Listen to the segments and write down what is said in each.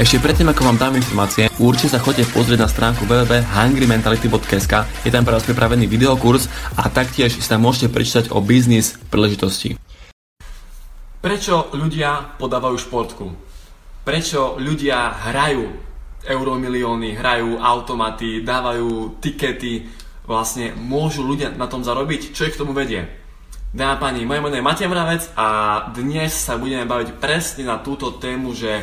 Ešte predtým, ako vám dám informácie, určite sa chodite pozrieť na stránku www.hungrymentality.sk. Je tam pre vás pripravený videokurs a taktiež si tam môžete prečítať o biznis príležitosti. Prečo ľudia podávajú športku? Prečo ľudia hrajú euromilióny, hrajú automaty, dávajú tikety, vlastne môžu ľudia na tom zarobiť? Čo ich k tomu vedie? Dáma pani, moje meno je Matej Mravec a dnes sa budeme baviť presne na túto tému, že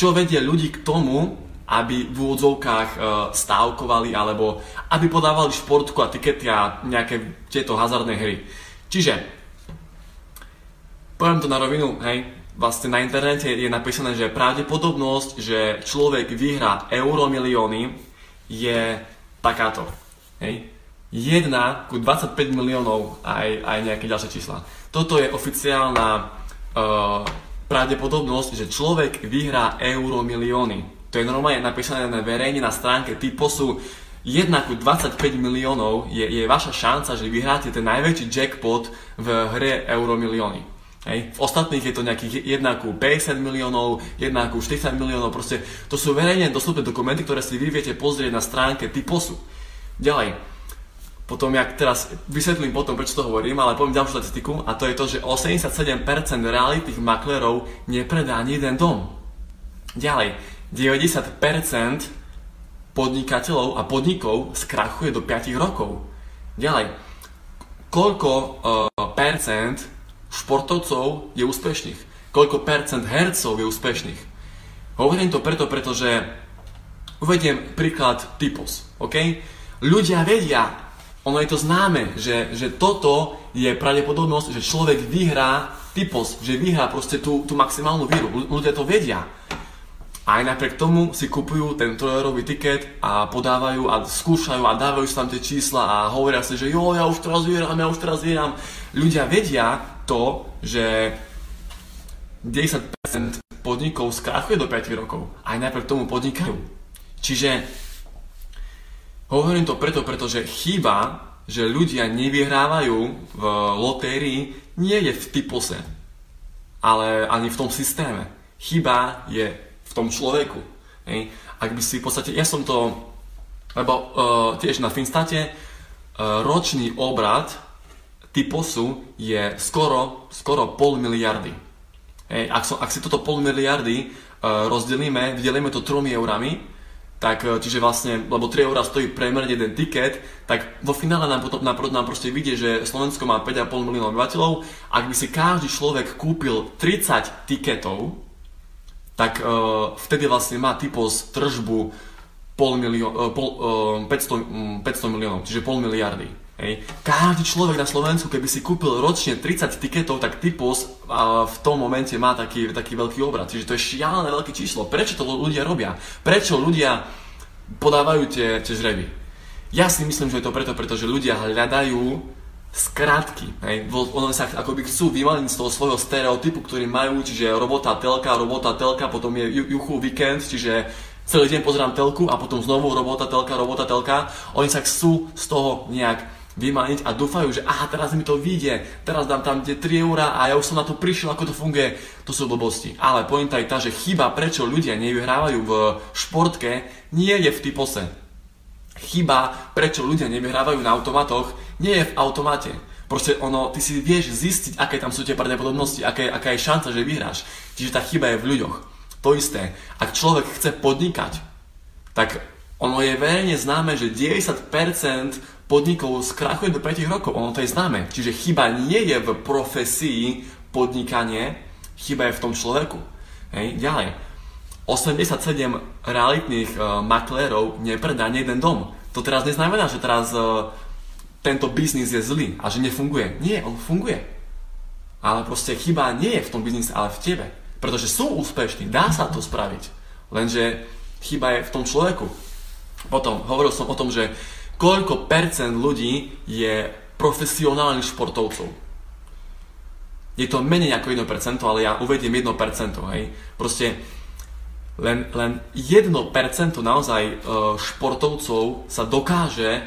čo vedie ľudí k tomu, aby v úvodzovkách e, stávkovali alebo aby podávali športku a tikety a nejaké tieto hazardné hry. Čiže, poviem to na rovinu, hej, vlastne na internete je napísané, že pravdepodobnosť, že človek vyhrá euromilióny je takáto. Hej. 1 ku 25 miliónov aj, aj nejaké ďalšie čísla. Toto je oficiálna uh, pravdepodobnosť, že človek vyhrá euro milióny. To je normálne napísané na verejne na stránke typosu 1 ku 25 miliónov je, je vaša šanca, že vyhráte ten najväčší jackpot v hre euro milióny. Hej. V ostatných je to nejakých 1 ku 50 miliónov, 1 ku 40 miliónov, proste to sú verejne dostupné dokumenty, ktoré si vy viete pozrieť na stránke typosu. Ďalej, potom, jak teraz vysvetlím potom, prečo to hovorím, ale poviem ďalšiu štatistiku a to je to, že 87% realitných maklerov nepredá ani jeden dom. Ďalej, 90% podnikateľov a podnikov skrachuje do 5 rokov. Ďalej, koľko uh, percent športovcov je úspešných? Koľko percent hercov je úspešných? Hovorím to preto, pretože uvediem príklad typos, OK? Ľudia vedia, ono je to známe, že, že toto je pravdepodobnosť, že človek vyhrá typos, že vyhrá proste tú, tú maximálnu víru. Ľudia to vedia. A aj napriek tomu si kupujú ten trojerový tiket a podávajú a skúšajú a dávajú si tam tie čísla a hovoria si, že jo, ja už teraz vyhrám, ja už teraz vyhrám. Ľudia vedia to, že 10% podnikov skrachuje do 5 rokov. Aj napriek tomu podnikajú. Čiže Hovorím to preto, pretože chyba, že ľudia nevyhrávajú v lotérii, nie je v typose, ale ani v tom systéme. Chyba je v tom človeku. Hej. Ak by si v podstate, ja som to, lebo uh, tiež na Finstate uh, ročný obrad typosu je skoro, skoro pol miliardy. Hej. Ak, som, ak si toto pol miliardy uh, rozdelíme, vydelíme to tromi eurami, tak e, čiže vlastne, lebo 3 eurá stojí premerne jeden tiket, tak vo finále nám, potom, nám, nám proste vidie, že Slovensko má 5,5 miliónov obyvateľov. Ak by si každý človek kúpil 30 tiketov, tak uh, vtedy vlastne má typos tržbu pol milió, uh, pol, uh, 500, um, 500 miliónov, čiže pol miliardy. Hej. Každý človek na Slovensku, keby si kúpil ročne 30 tiketov, tak typos uh, v tom momente má taký, taký veľký obrad. Čiže to je šialené veľké číslo. Prečo to ľudia robia? Prečo ľudia podávajú tie, tie žreby? Ja si myslím, že je to preto, pretože ľudia hľadajú skratky. Hej. Ono sa akoby chcú vymaniť z toho svojho stereotypu, ktorý majú, čiže robota, telka, robota, telka, potom je juchu víkend, čiže celý deň pozerám telku a potom znovu robota, telka, robota, telka. Oni sa chcú z toho nejak vymaniť a dúfajú, že aha, teraz mi to vyjde, teraz dám tam tie 3 eurá a ja už som na to prišiel, ako to funguje. To sú blbosti. Ale pointa je tá, že chyba, prečo ľudia nevyhrávajú v športke, nie je v typose chyba, prečo ľudia nevyhrávajú na automatoch, nie je v automate. Proste ono, ty si vieš zistiť, aké tam sú tie pravdepodobnosti, aké, aká je šanca, že vyhráš. Čiže tá chyba je v ľuďoch. To isté, ak človek chce podnikať, tak ono je verejne známe, že 90% podnikov skrachuje do 5 rokov. Ono to je známe. Čiže chyba nie je v profesii podnikanie, chyba je v tom človeku. Hej, ďalej. 87 realitných uh, maklérov nepredá ani jeden dom. To teraz neznamená, že teraz uh, tento biznis je zlý a že nefunguje. Nie, on funguje. Ale proste chyba nie je v tom biznise, ale v tebe. Pretože sú úspešní, dá sa to spraviť. Lenže chyba je v tom človeku. Potom hovoril som o tom, že koľko percent ľudí je profesionálnych športovcov. Je to menej ako 1%, ale ja uvediem 1%, hej. Proste len, len 1% naozaj e, športovcov sa dokáže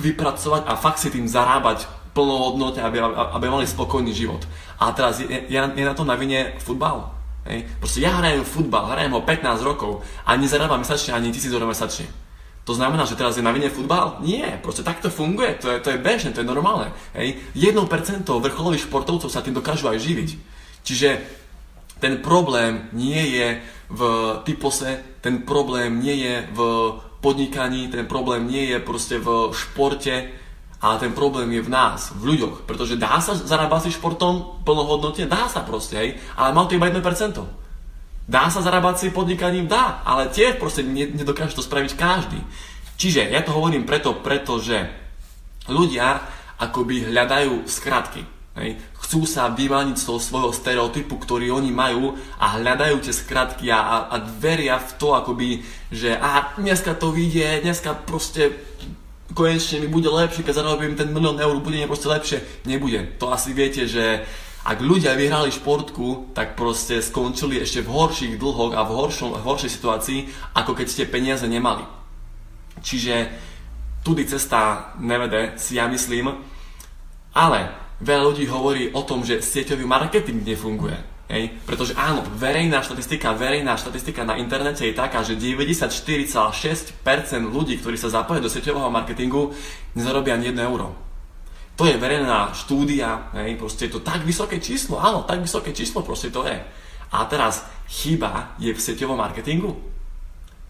vypracovať a fakt si tým zarábať plnohodnotne, aby, aby mali spokojný život. A teraz je, je, je na tom na vine futbal. Hej. Proste ja hrajem futbal, hrajem ho 15 rokov a nezarábam mesačne ani 1000 eur mesačne. To znamená, že teraz je na vine futbal? Nie, proste takto funguje, to je, to je bežné, to je normálne. Hej. 1% vrcholových športovcov sa tým dokážu aj živiť. Čiže ten problém nie je v typose, ten problém nie je v podnikaní, ten problém nie je proste v športe, ale ten problém je v nás, v ľuďoch. Pretože dá sa zarábať športom plnohodnotne? Dá sa proste, hej. Ale mal to iba 1%. Dá sa zarábať si podnikaním? Dá, ale tiež proste nedokáže to spraviť každý. Čiže ja to hovorím preto, pretože ľudia akoby hľadajú skratky. Hej. Chcú sa vymaniť z toho svojho stereotypu, ktorý oni majú a hľadajú tie skratky a, a, a veria v to akoby, že a dneska to vyjde, dneska proste konečne mi bude lepšie, keď zarobím ten milión eur, bude mi proste lepšie. Nebude. To asi viete, že ak ľudia vyhrali športku, tak proste skončili ešte v horších dlhoch a v, horšom, v horšej situácii, ako keď ste peniaze nemali. Čiže tudy cesta nevede, si ja myslím, ale veľa ľudí hovorí o tom, že sieťový marketing nefunguje. Hej? Pretože áno, verejná štatistika, verejná štatistika na internete je taká, že 94,6% ľudí, ktorí sa zapoja do sieťového marketingu, nezarobia ani 1 euro. To je verejná štúdia, hej? proste je to tak vysoké číslo, áno, tak vysoké číslo proste to je. A teraz, chyba je v sieťovom marketingu?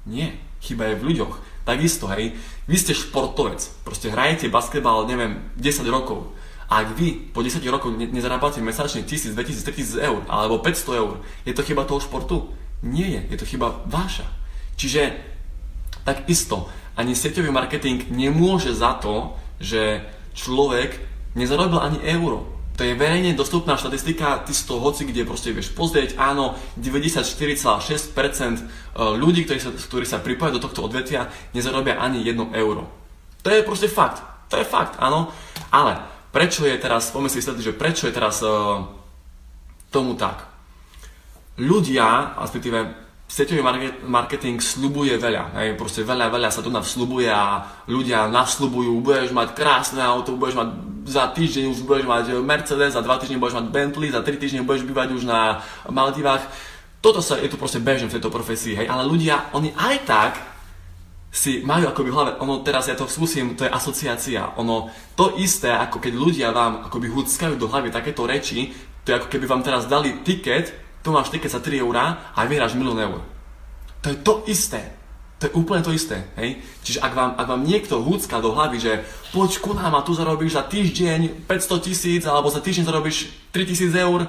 Nie, chyba je v ľuďoch. Takisto, hej, vy ste športovec, proste hrajete basketbal, neviem, 10 rokov ak vy po 10 rokoch nezarábate mesačne 1000, 2000, 3000 eur alebo 500 eur, je to chyba toho športu? Nie je, je to chyba váša. Čiže takisto ani sieťový marketing nemôže za to, že človek nezarobil ani euro. To je verejne dostupná štatistika, ty z toho hoci kde proste vieš pozrieť, áno, 94,6% e, ľudí, ktorí sa, ktorí sa pripoja do tohto odvetia, nezarobia ani 1 euro. To je proste fakt. To je fakt, áno. Ale Prečo je teraz, poďme si vysvetliť, že prečo je teraz uh, tomu tak? Ľudia, respektíve sieťový marketing slubuje veľa. Hej, proste veľa, veľa sa tu slubuje a ľudia nasľubujú, budeš mať krásne auto, budeš mať za týždeň už budeš mať Mercedes, za dva týždne budeš mať Bentley, za tri týždne budeš bývať už na Maldivách. Toto sa, je tu proste bežné v tejto profesii, hej, ale ľudia, oni aj tak si majú akoby hlave, ono teraz ja to skúsim, to je asociácia, ono to isté, ako keď ľudia vám akoby húckajú do hlavy takéto reči, to je ako keby vám teraz dali tiket, tu máš tiket za 3 eurá a vyhráš milión eur. To je to isté. To je úplne to isté, hej? Čiže ak vám, ak vám niekto húcka do hlavy, že poď ku nám a tu zarobíš za týždeň 500 tisíc alebo za týždeň zarobíš 3000 eur,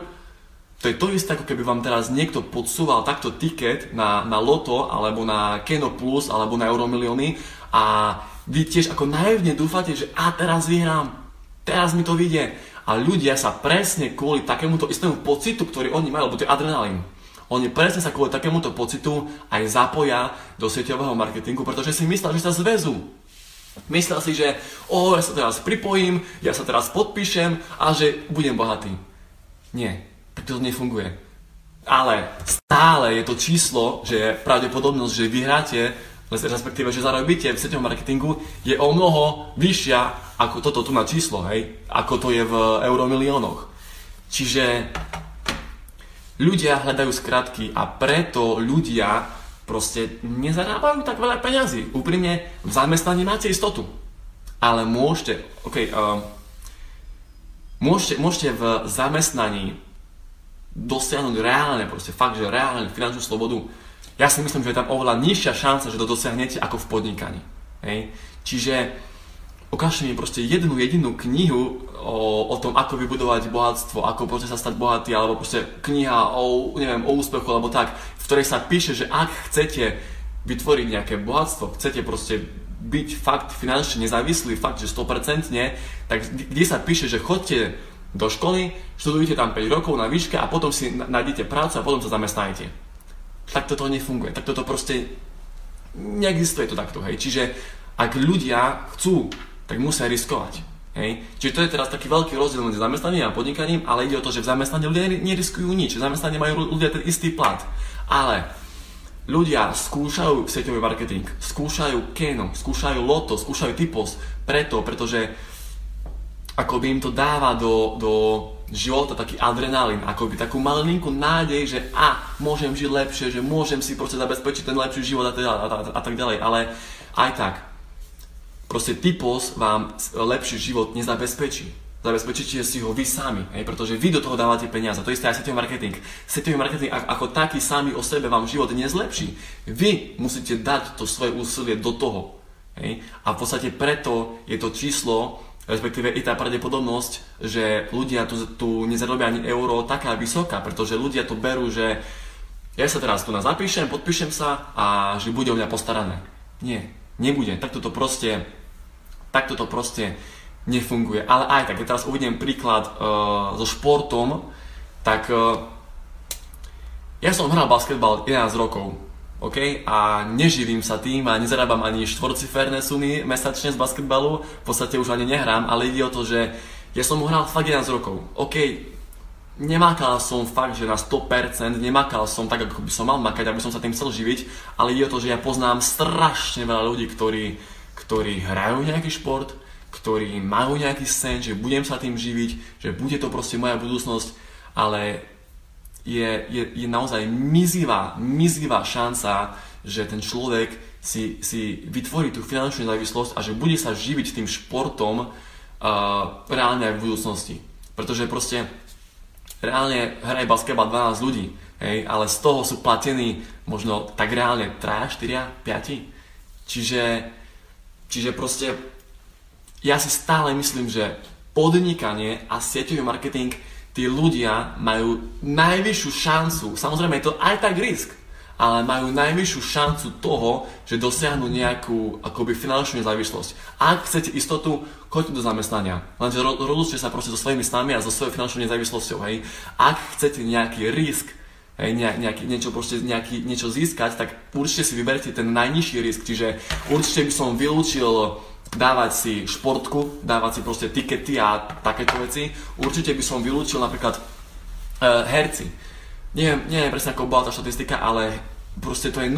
to je to isté, ako keby vám teraz niekto podsúval takto tiket na, na Loto, alebo na Keno Plus, alebo na Euromilióny a vy tiež ako naivne dúfate, že a teraz vyhrám, teraz mi to vyjde. A ľudia sa presne kvôli takémuto istému pocitu, ktorý oni majú, lebo to je adrenalín, oni presne sa kvôli takémuto pocitu aj zapoja do sieťového marketingu, pretože si myslia, že sa zväzú. Myslel si, že o, ja sa teraz pripojím, ja sa teraz podpíšem a že budem bohatý. Nie, to nefunguje. Ale stále je to číslo, že pravdepodobnosť, že vyhráte, respektíve, že zarobíte v sieťovom marketingu, je o mnoho vyššia ako toto tu na číslo, hej? Ako to je v euromiliónoch. Čiže ľudia hľadajú skratky a preto ľudia proste nezarábajú tak veľa peňazí. Úprimne, v zamestnaní máte istotu. Ale môžete, ok, uh, môžete, môžete v zamestnaní dosiahnuť reálne, proste fakt, že reálne finančnú slobodu, ja si myslím, že je tam oveľa nižšia šanca, že to dosiahnete ako v podnikaní. Hej? Čiže ukážte mi proste jednu jedinú knihu o, o tom, ako vybudovať bohatstvo, ako proste sa stať bohatý, alebo proste kniha o, neviem, o úspechu, alebo tak, v ktorej sa píše, že ak chcete vytvoriť nejaké bohatstvo, chcete proste byť fakt finančne nezávislý, fakt, že 100%, tak kde sa píše, že chodte do školy, študujete tam 5 rokov na výške a potom si nájdete prácu a potom sa zamestnajete. Tak toto nefunguje. Tak toto proste neexistuje to takto. Hej. Čiže ak ľudia chcú, tak musia riskovať. Hej. Čiže to je teraz taký veľký rozdiel medzi zamestnaním a podnikaním, ale ide o to, že v zamestnaní ľudia neriskujú nič. V zamestnaní majú ľudia ten istý plat. Ale ľudia skúšajú sieťový marketing, skúšajú Keno, skúšajú Loto, skúšajú Typos, preto, pretože ako by im to dáva do, do, života, taký adrenalín, ako by takú malinku nádej, že a, môžem žiť lepšie, že môžem si proste zabezpečiť ten lepší život a, teda, a, a, a tak ďalej, ale aj tak, proste typos vám lepší život nezabezpečí. Zabezpečíte si ho vy sami, hej, pretože vy do toho dávate peniaze. To isté aj setový marketing. Setový marketing ako taký sami o sebe vám život nezlepší. Vy musíte dať to svoje úsilie do toho. Hej. A v podstate preto je to číslo, respektíve i tá pravdepodobnosť, že ľudia tu, tu nezarobia ani euro taká vysoká, pretože ľudia to berú, že ja sa teraz tu na zapíšem, podpíšem sa a že bude o mňa postarané. Nie, nebude. Takto to proste, takto to proste nefunguje. Ale aj tak, keď teraz uvidím príklad uh, so športom, tak uh, ja som hral basketbal 11 rokov, OK? A neživím sa tým a nezarábam ani štvorciferné sumy mesačne z basketbalu, v podstate už ani nehrám, ale ide o to, že ja som hral fakt 11 rokov. OK, nemakal som fakt, že na 100%, nemakal som tak, ako by som mal makať, aby som sa tým chcel živiť, ale ide o to, že ja poznám strašne veľa ľudí, ktorí, ktorí hrajú nejaký šport, ktorí majú nejaký sen, že budem sa tým živiť, že bude to proste moja budúcnosť, ale je, je, je naozaj mizivá, mizivá šanca, že ten človek si, si vytvorí tú finančnú závislosť a že bude sa živiť tým športom uh, reálne aj v budúcnosti. Pretože proste reálne hraje basketbal 12 ľudí, hej, ale z toho sú platení možno tak reálne 3, 4, 5. Čiže, čiže proste ja si stále myslím, že podnikanie a sieťový marketing tí ľudia majú najvyššiu šancu, samozrejme je to aj tak risk, ale majú najvyššiu šancu toho, že dosiahnu nejakú akoby finančnú nezávislosť. Ak chcete istotu, choďte do zamestnania. Lenže rozlúčte sa proste so svojimi snami a so svojou finančnou nezávislosťou. Hej. Ak chcete nejaký risk, hej, nejaký, niečo, proste nejaký, niečo získať, tak určite si vyberte ten najnižší risk. Čiže určite by som vylúčil dávať si športku, dávať si proste tikety a takéto veci. Určite by som vylúčil napríklad uh, herci. Neviem, neviem presne ako bola tá štatistika, ale proste to je 0,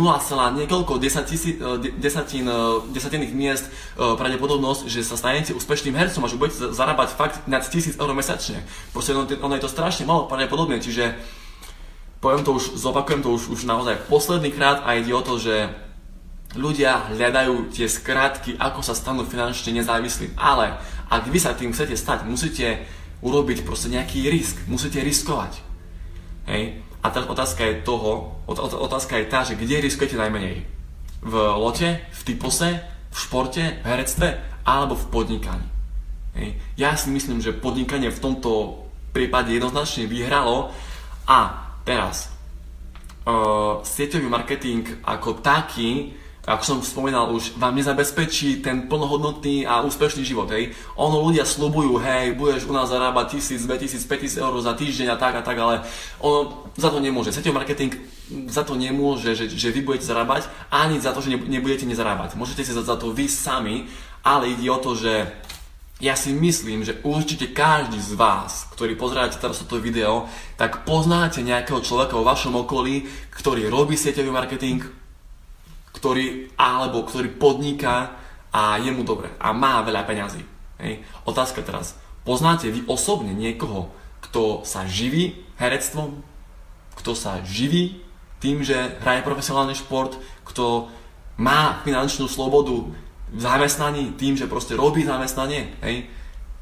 niekoľko desatín, desatín, desatinných miest pravdepodobnosť, že sa stanete úspešným hercom a že budete zarábať fakt nad 1000 eur mesačne. Proste ono, je to strašne malo pravdepodobne, čiže poviem to už, zopakujem to už, už naozaj posledný krát a ide o to, že ľudia hľadajú tie skratky, ako sa stanú finančne nezávislí. Ale ak vy sa tým chcete stať, musíte urobiť proste nejaký risk. Musíte riskovať. Hej? A tá otázka je toho, otázka je tá, že kde riskujete najmenej? V lote, v typose, v športe, v herectve alebo v podnikaní. Hej? Ja si myslím, že podnikanie v tomto prípade jednoznačne vyhralo a teraz uh, sieťový marketing ako taký ako som spomínal už, vám nezabezpečí ten plnohodnotný a úspešný život, hej. Ono ľudia slubujú, hej, budeš u nás zarábať 1000, 2000, 5000 eur za týždeň a tak a tak, ale ono za to nemôže. Sieťový marketing za to nemôže, že, že vy budete zarábať, ani za to, že nebudete nezarábať. Môžete si za, za to vy sami, ale ide o to, že ja si myslím, že určite každý z vás, ktorý pozeráte teraz toto video, tak poznáte nejakého človeka vo vašom okolí, ktorý robí sieťový marketing, ktorý, alebo ktorý podniká a je mu dobre a má veľa peňazí. Hej. Otázka teraz, poznáte vy osobne niekoho, kto sa živí herectvom, kto sa živí tým, že hraje profesionálny šport, kto má finančnú slobodu v zamestnaní tým, že proste robí zamestnanie, hej?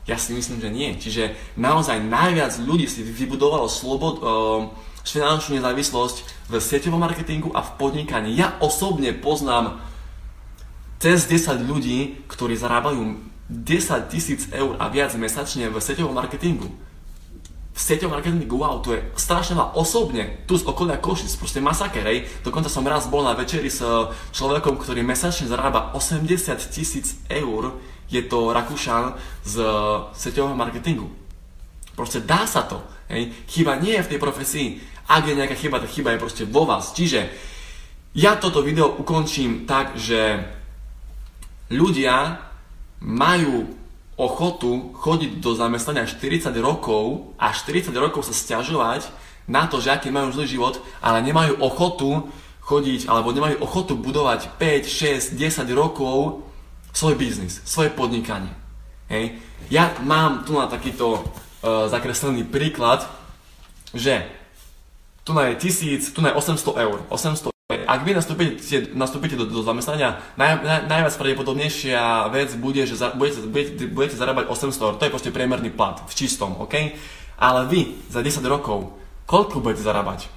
Ja si myslím, že nie. Čiže naozaj najviac ľudí si vybudovalo slobod, uh, finančnú nezávislosť v sieťovom marketingu a v podnikaní. Ja osobne poznám cez 10 ľudí, ktorí zarábajú 10 tisíc eur a viac mesačne v sieťovom marketingu. V sieťovom marketingu, wow, to je strašne veľa osobne, tu z okolia Košic, proste masaker, hej. Dokonca som raz bol na večeri s človekom, ktorý mesačne zarába 80 tisíc eur, je to Rakúšan z sieťového marketingu. Proste dá sa to. Hej. Chyba nie je v tej profesii. Ak je nejaká chyba, tá chyba je proste vo vás. Čiže ja toto video ukončím tak, že ľudia majú ochotu chodiť do zamestnania 40 rokov a 40 rokov sa stiažovať na to, že aký majú zlý život, ale nemajú ochotu chodiť alebo nemajú ochotu budovať 5, 6, 10 rokov svoj biznis, svoje podnikanie. Hej. Ja mám tu na takýto zakreslený príklad, že tu je 1000, tu je 800 eur. 800 ak vy nastúpite, nastúpite do, do zamestnania, naj, naj, najviac pravdepodobnejšia vec bude, že za, budete, budete, budete zarábať 800 eur. To je proste priemerný plat v čistom, OK? Ale vy za 10 rokov, koľko budete zarábať?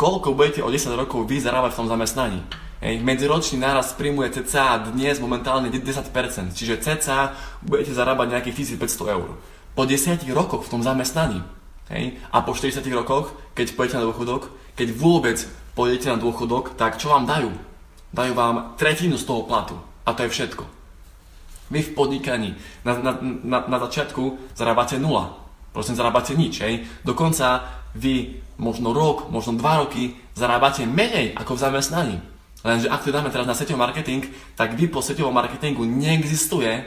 Koľko budete o 10 rokov vy zarábať v tom zamestnaní? Hej, medziročný náraz príjmu je cca dnes momentálne 10%, čiže cca budete zarábať nejakých 1500 eur. Po 10 rokoch v tom zamestnaní hej, a po 40 rokoch, keď pôjdete na dôchodok, keď vôbec pôjdete na dôchodok, tak čo vám dajú? Dajú vám tretinu z toho platu a to je všetko. Vy v podnikaní na, na, na, na začiatku zarábate nula, proste zarábate nič, hej. Dokonca vy možno rok, možno dva roky zarábate menej ako v zamestnaní. Lenže ak to dáme teraz na sieťový marketing, tak vy po sieťovom marketingu neexistuje,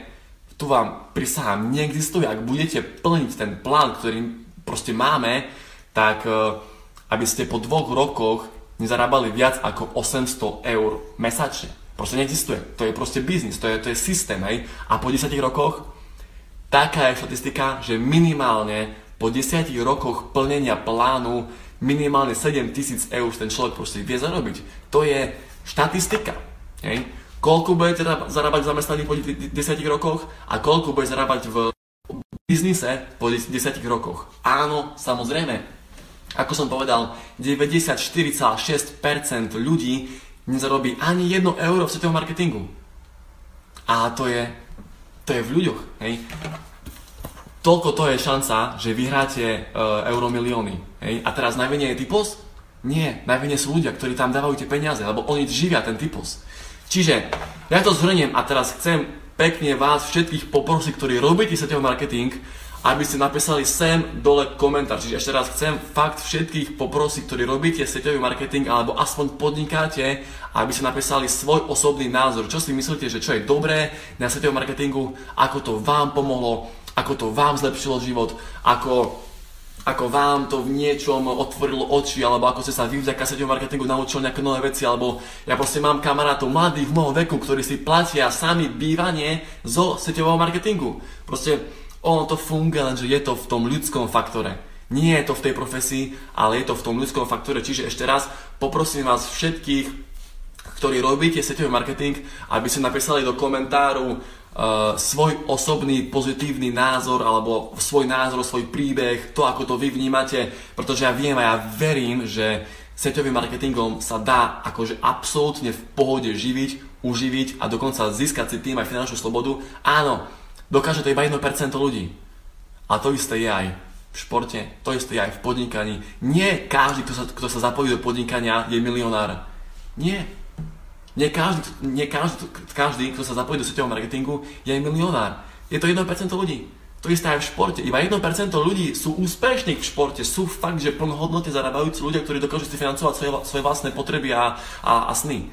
tu vám prisahám, neexistuje, ak budete plniť ten plán, ktorý proste máme, tak uh, aby ste po dvoch rokoch nezarábali viac ako 800 eur mesačne. Proste neexistuje. To je proste biznis, to je, to je systém, hej. A po 10 rokoch, taká je štatistika, že minimálne po 10 rokoch plnenia plánu minimálne 7 tisíc eur ten človek proste vie zarobiť. To je štatistika. Hej. Koľko budete zarábať v zamestnaní po 10 rokoch a koľko bude zarábať v biznise po 10 rokoch. Áno, samozrejme. Ako som povedal, 94,6% ľudí nezarobí ani 1 euro v svetovom marketingu. A to je, to je v ľuďoch. Hej. Toľko to je šanca, že vyhráte uh, euromilióny. Hej. A teraz najmenej je typos? Nie, najmenej sú ľudia, ktorí tam dávajú tie peniaze, lebo oni živia ten typos. Čiže, ja to zhrniem a teraz chcem pekne vás všetkých poprosiť, ktorí robíte SEO marketing, aby ste napísali sem dole komentár. Čiže ešte raz chcem fakt všetkých poprosiť, ktorí robíte sieťový marketing alebo aspoň podnikáte, aby ste napísali svoj osobný názor. Čo si myslíte, že čo je dobré na sieťovom marketingu, ako to vám pomohlo, ako to vám zlepšilo život, ako ako vám to v niečom otvorilo oči, alebo ako ste sa vy vďaka sieťovom marketingu naučili nejaké nové veci, alebo ja proste mám kamarátov mladých v môjho veku, ktorí si platia sami bývanie zo sieťového marketingu. Proste ono to funguje, lenže je to v tom ľudskom faktore. Nie je to v tej profesii, ale je to v tom ľudskom faktore. Čiže ešte raz poprosím vás všetkých, ktorí robíte sieťový marketing, aby ste napísali do komentáru svoj osobný pozitívny názor alebo svoj názor, svoj príbeh, to ako to vy vnímate, pretože ja viem a ja verím, že sieťovým marketingom sa dá akože absolútne v pohode živiť, uživiť a dokonca získať si tým aj finančnú slobodu. Áno, dokáže to iba 1% ľudí. A to isté je aj v športe, to isté je aj v podnikaní. Nie každý, kto sa, kto sa zapojí do podnikania, je milionár. Nie, nie každý, nie každý, každý, kto sa zapojí do sieťového marketingu, je milionár. Je to 1% ľudí. To isté aj v športe. Iba 1% ľudí sú úspešní v športe. Sú fakt, že plnohodnotne zarábajúci ľudia, ktorí dokážu si financovať svoje, svoje vlastné potreby a, a, a sny.